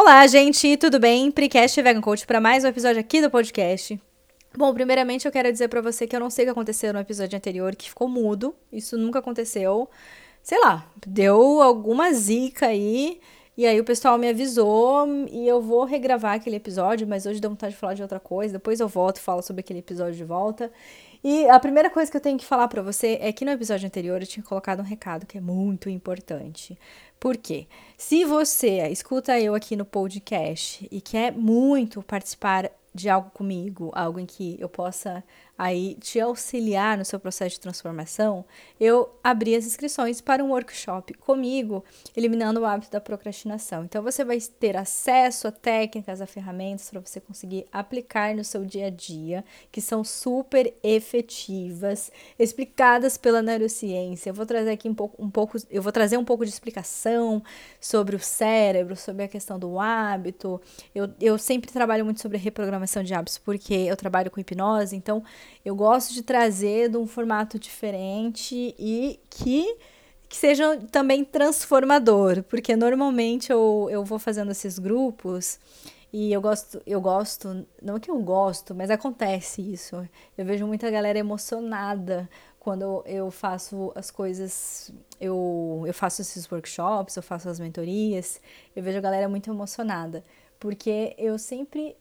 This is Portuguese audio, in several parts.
Olá, gente, tudo bem? Precast Vegan Coach para mais um episódio aqui do podcast. Bom, primeiramente eu quero dizer para você que eu não sei o que aconteceu no episódio anterior, que ficou mudo. Isso nunca aconteceu. Sei lá, deu alguma zica aí. E aí o pessoal me avisou e eu vou regravar aquele episódio, mas hoje deu vontade de falar de outra coisa. Depois eu volto e falo sobre aquele episódio de volta. E a primeira coisa que eu tenho que falar para você é que no episódio anterior eu tinha colocado um recado que é muito importante. Por quê? Se você escuta eu aqui no podcast e quer muito participar de algo comigo, algo em que eu possa aí te auxiliar no seu processo de transformação, eu abri as inscrições para um workshop comigo, eliminando o hábito da procrastinação. Então você vai ter acesso a técnicas, a ferramentas para você conseguir aplicar no seu dia a dia, que são super efetivas, explicadas pela neurociência. Eu vou trazer aqui um pouco, um pouco eu vou trazer um pouco de explicação sobre o cérebro, sobre a questão do hábito. Eu, eu sempre trabalho muito sobre reprogramação de hábitos porque eu trabalho com hipnose, então eu gosto de trazer de um formato diferente e que, que seja também transformador, porque normalmente eu, eu vou fazendo esses grupos e eu gosto, eu gosto, não que eu gosto, mas acontece isso. Eu vejo muita galera emocionada quando eu faço as coisas, eu, eu faço esses workshops, eu faço as mentorias, eu vejo a galera muito emocionada, porque eu sempre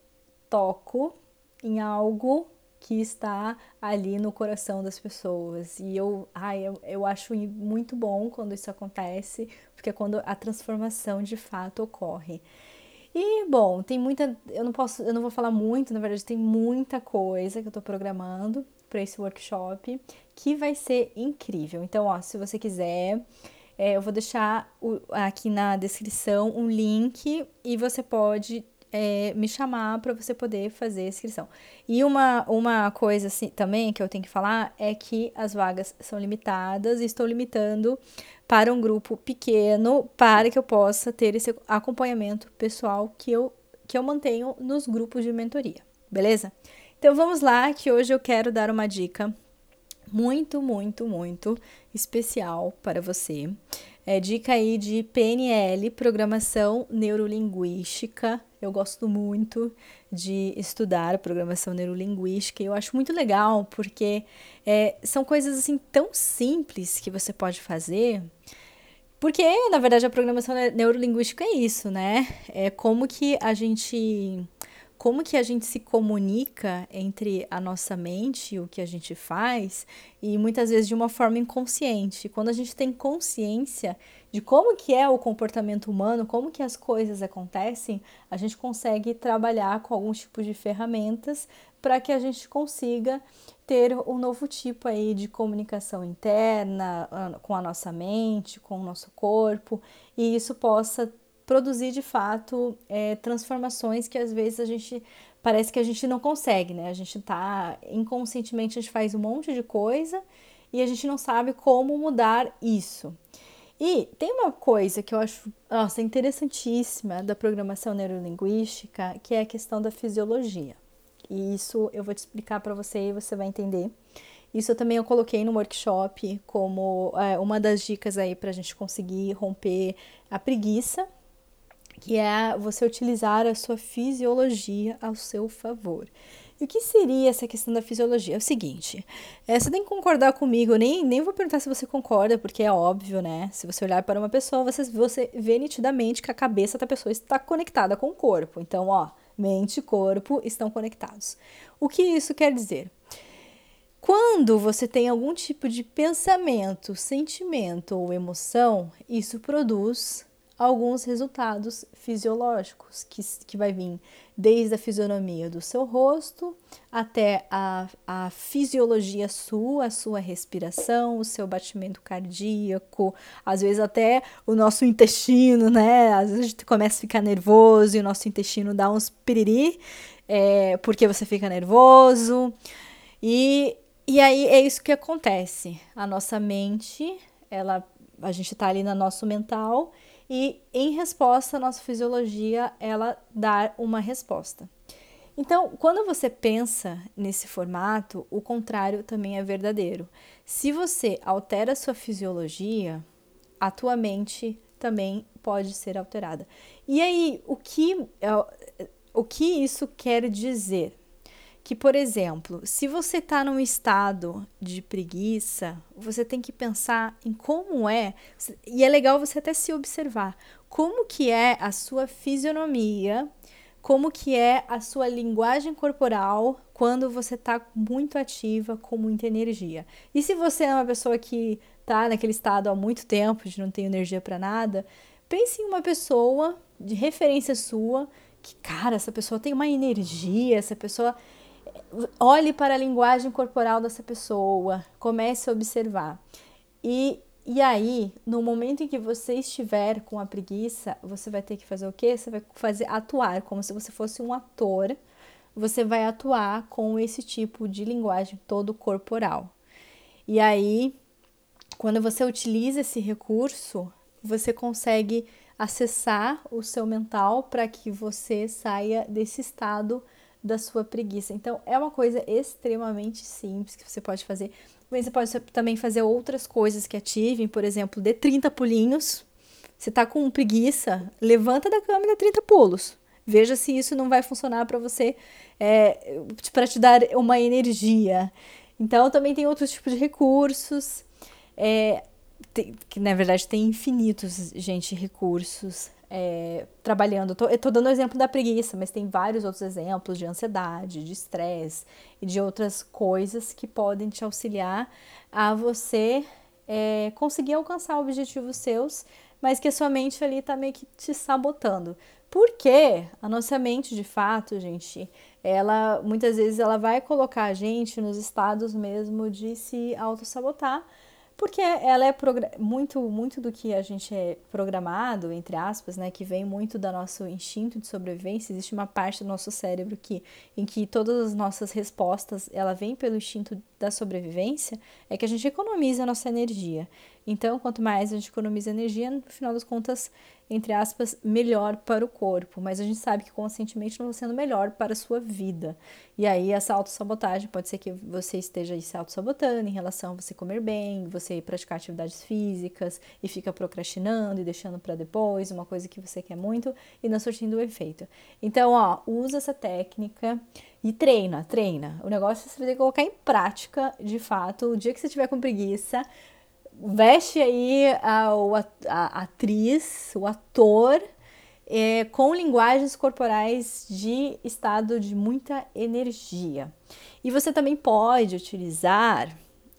toco em algo que está ali no coração das pessoas. E eu, ai, eu, eu acho muito bom quando isso acontece, porque é quando a transformação de fato ocorre. E bom, tem muita, eu não posso, eu não vou falar muito, na verdade tem muita coisa que eu tô programando para esse workshop que vai ser incrível. Então, ó, se você quiser, é, eu vou deixar o, aqui na descrição um link e você pode é, me chamar para você poder fazer a inscrição. E uma, uma coisa assim, também que eu tenho que falar é que as vagas são limitadas e estou limitando para um grupo pequeno para que eu possa ter esse acompanhamento pessoal que eu, que eu mantenho nos grupos de mentoria, beleza? Então vamos lá, que hoje eu quero dar uma dica muito, muito, muito especial para você. É dica aí de PNL, Programação Neurolinguística. Eu gosto muito de estudar programação neurolinguística e eu acho muito legal porque é, são coisas assim tão simples que você pode fazer. Porque, na verdade, a programação neurolinguística é isso, né? É como que a gente como que a gente se comunica entre a nossa mente e o que a gente faz, e muitas vezes de uma forma inconsciente. Quando a gente tem consciência de como que é o comportamento humano, como que as coisas acontecem, a gente consegue trabalhar com alguns tipos de ferramentas para que a gente consiga ter um novo tipo aí de comunicação interna ah, com a nossa mente, com o nosso corpo, e isso possa produzir de fato é, transformações que às vezes a gente parece que a gente não consegue, né? A gente tá inconscientemente, a gente faz um monte de coisa e a gente não sabe como mudar isso. E tem uma coisa que eu acho nossa, interessantíssima da programação neurolinguística, que é a questão da fisiologia. E isso eu vou te explicar para você e você vai entender. Isso eu também eu coloquei no workshop como é, uma das dicas aí para a gente conseguir romper a preguiça que é você utilizar a sua fisiologia ao seu favor. E o que seria essa questão da fisiologia? É o seguinte, é, você tem que concordar comigo, nem, nem vou perguntar se você concorda, porque é óbvio, né? Se você olhar para uma pessoa, você, você vê nitidamente que a cabeça da pessoa está conectada com o corpo. Então, ó, mente e corpo estão conectados. O que isso quer dizer? Quando você tem algum tipo de pensamento, sentimento ou emoção, isso produz alguns resultados fisiológicos, que, que vai vir desde a fisionomia do seu rosto até a, a fisiologia sua, a sua respiração, o seu batimento cardíaco, às vezes até o nosso intestino, né? Às vezes a gente começa a ficar nervoso e o nosso intestino dá uns piriri, é, porque você fica nervoso. E, e aí é isso que acontece. A nossa mente, ela, a gente tá ali no nosso mental e em resposta a nossa fisiologia ela dá uma resposta. Então, quando você pensa nesse formato, o contrário também é verdadeiro. Se você altera a sua fisiologia, a tua mente também pode ser alterada. E aí, o que, é, o que isso quer dizer? Que, por exemplo, se você está num estado de preguiça, você tem que pensar em como é, e é legal você até se observar, como que é a sua fisionomia, como que é a sua linguagem corporal quando você está muito ativa, com muita energia. E se você é uma pessoa que está naquele estado há muito tempo, de não ter energia para nada, pense em uma pessoa de referência sua que, cara, essa pessoa tem uma energia, essa pessoa olhe para a linguagem corporal dessa pessoa, comece a observar. E, e aí, no momento em que você estiver com a preguiça, você vai ter que fazer o quê? Você vai fazer atuar como se você fosse um ator. Você vai atuar com esse tipo de linguagem todo corporal. E aí, quando você utiliza esse recurso, você consegue acessar o seu mental para que você saia desse estado da sua preguiça. Então, é uma coisa extremamente simples que você pode fazer. Mas você pode também fazer outras coisas que ativem, por exemplo, dê 30 pulinhos. Você tá com preguiça, levanta da cama e dê 30 pulos. Veja se isso não vai funcionar para você, é, para te dar uma energia. Então, também tem outros tipos de recursos. É, tem, que na verdade tem infinitos, gente, recursos é, trabalhando. Tô, eu tô dando o exemplo da preguiça, mas tem vários outros exemplos de ansiedade, de estresse e de outras coisas que podem te auxiliar a você é, conseguir alcançar objetivos seus, mas que a sua mente ali tá meio que te sabotando. Porque a nossa mente, de fato, gente, ela muitas vezes ela vai colocar a gente nos estados mesmo de se auto-sabotar porque ela é muito muito do que a gente é programado entre aspas né que vem muito do nosso instinto de sobrevivência. Existe uma parte do nosso cérebro que em que todas as nossas respostas ela vem pelo instinto da sobrevivência é que a gente economiza a nossa energia então quanto mais a gente economiza energia no final das contas entre aspas, melhor para o corpo, mas a gente sabe que conscientemente não está sendo melhor para a sua vida. E aí essa autossabotagem pode ser que você esteja se autossabotando em relação a você comer bem, você praticar atividades físicas e fica procrastinando e deixando para depois, uma coisa que você quer muito e não surtindo o efeito. Então, ó, usa essa técnica e treina, treina. O negócio é você ter que colocar em prática, de fato, o dia que você tiver com preguiça, veste aí a, a, a atriz, o ator, é, com linguagens corporais de estado de muita energia. E você também pode utilizar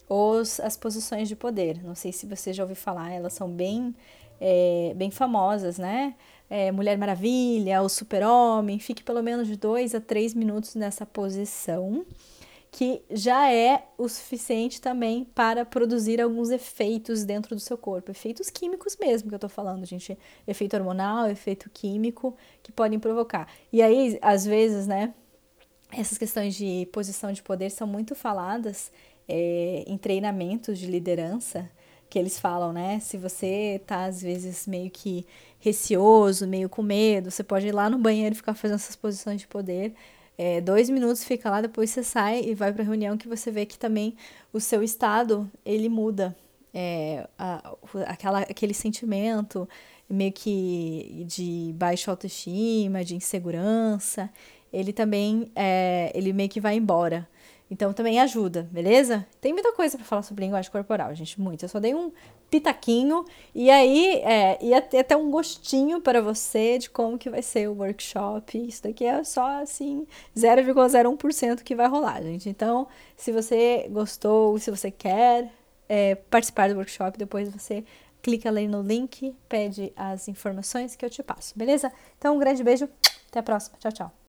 os, as posições de poder. Não sei se você já ouviu falar, elas são bem, é, bem famosas, né? É, Mulher Maravilha, o Super-Homem, fique pelo menos de dois a três minutos nessa posição que já é o suficiente também para produzir alguns efeitos dentro do seu corpo, efeitos químicos mesmo que eu tô falando, gente, efeito hormonal, efeito químico que podem provocar. E aí, às vezes, né, essas questões de posição de poder são muito faladas é, em treinamentos de liderança, que eles falam, né? Se você tá às vezes meio que receoso, meio com medo, você pode ir lá no banheiro e ficar fazendo essas posições de poder é, dois minutos fica lá, depois você sai e vai para a reunião que você vê que também o seu estado ele muda. É, a, aquela, aquele sentimento meio que de baixa autoestima, de insegurança, ele também é, ele meio que vai embora. Então também ajuda, beleza? Tem muita coisa para falar sobre linguagem corporal, gente, muito. Eu só dei um pitaquinho e aí é, ia ter até um gostinho para você de como que vai ser o workshop. Isso daqui é só assim 0,01% que vai rolar, gente. Então, se você gostou, se você quer é, participar do workshop, depois você clica ali no link, pede as informações que eu te passo, beleza? Então, um grande beijo, até a próxima, tchau, tchau.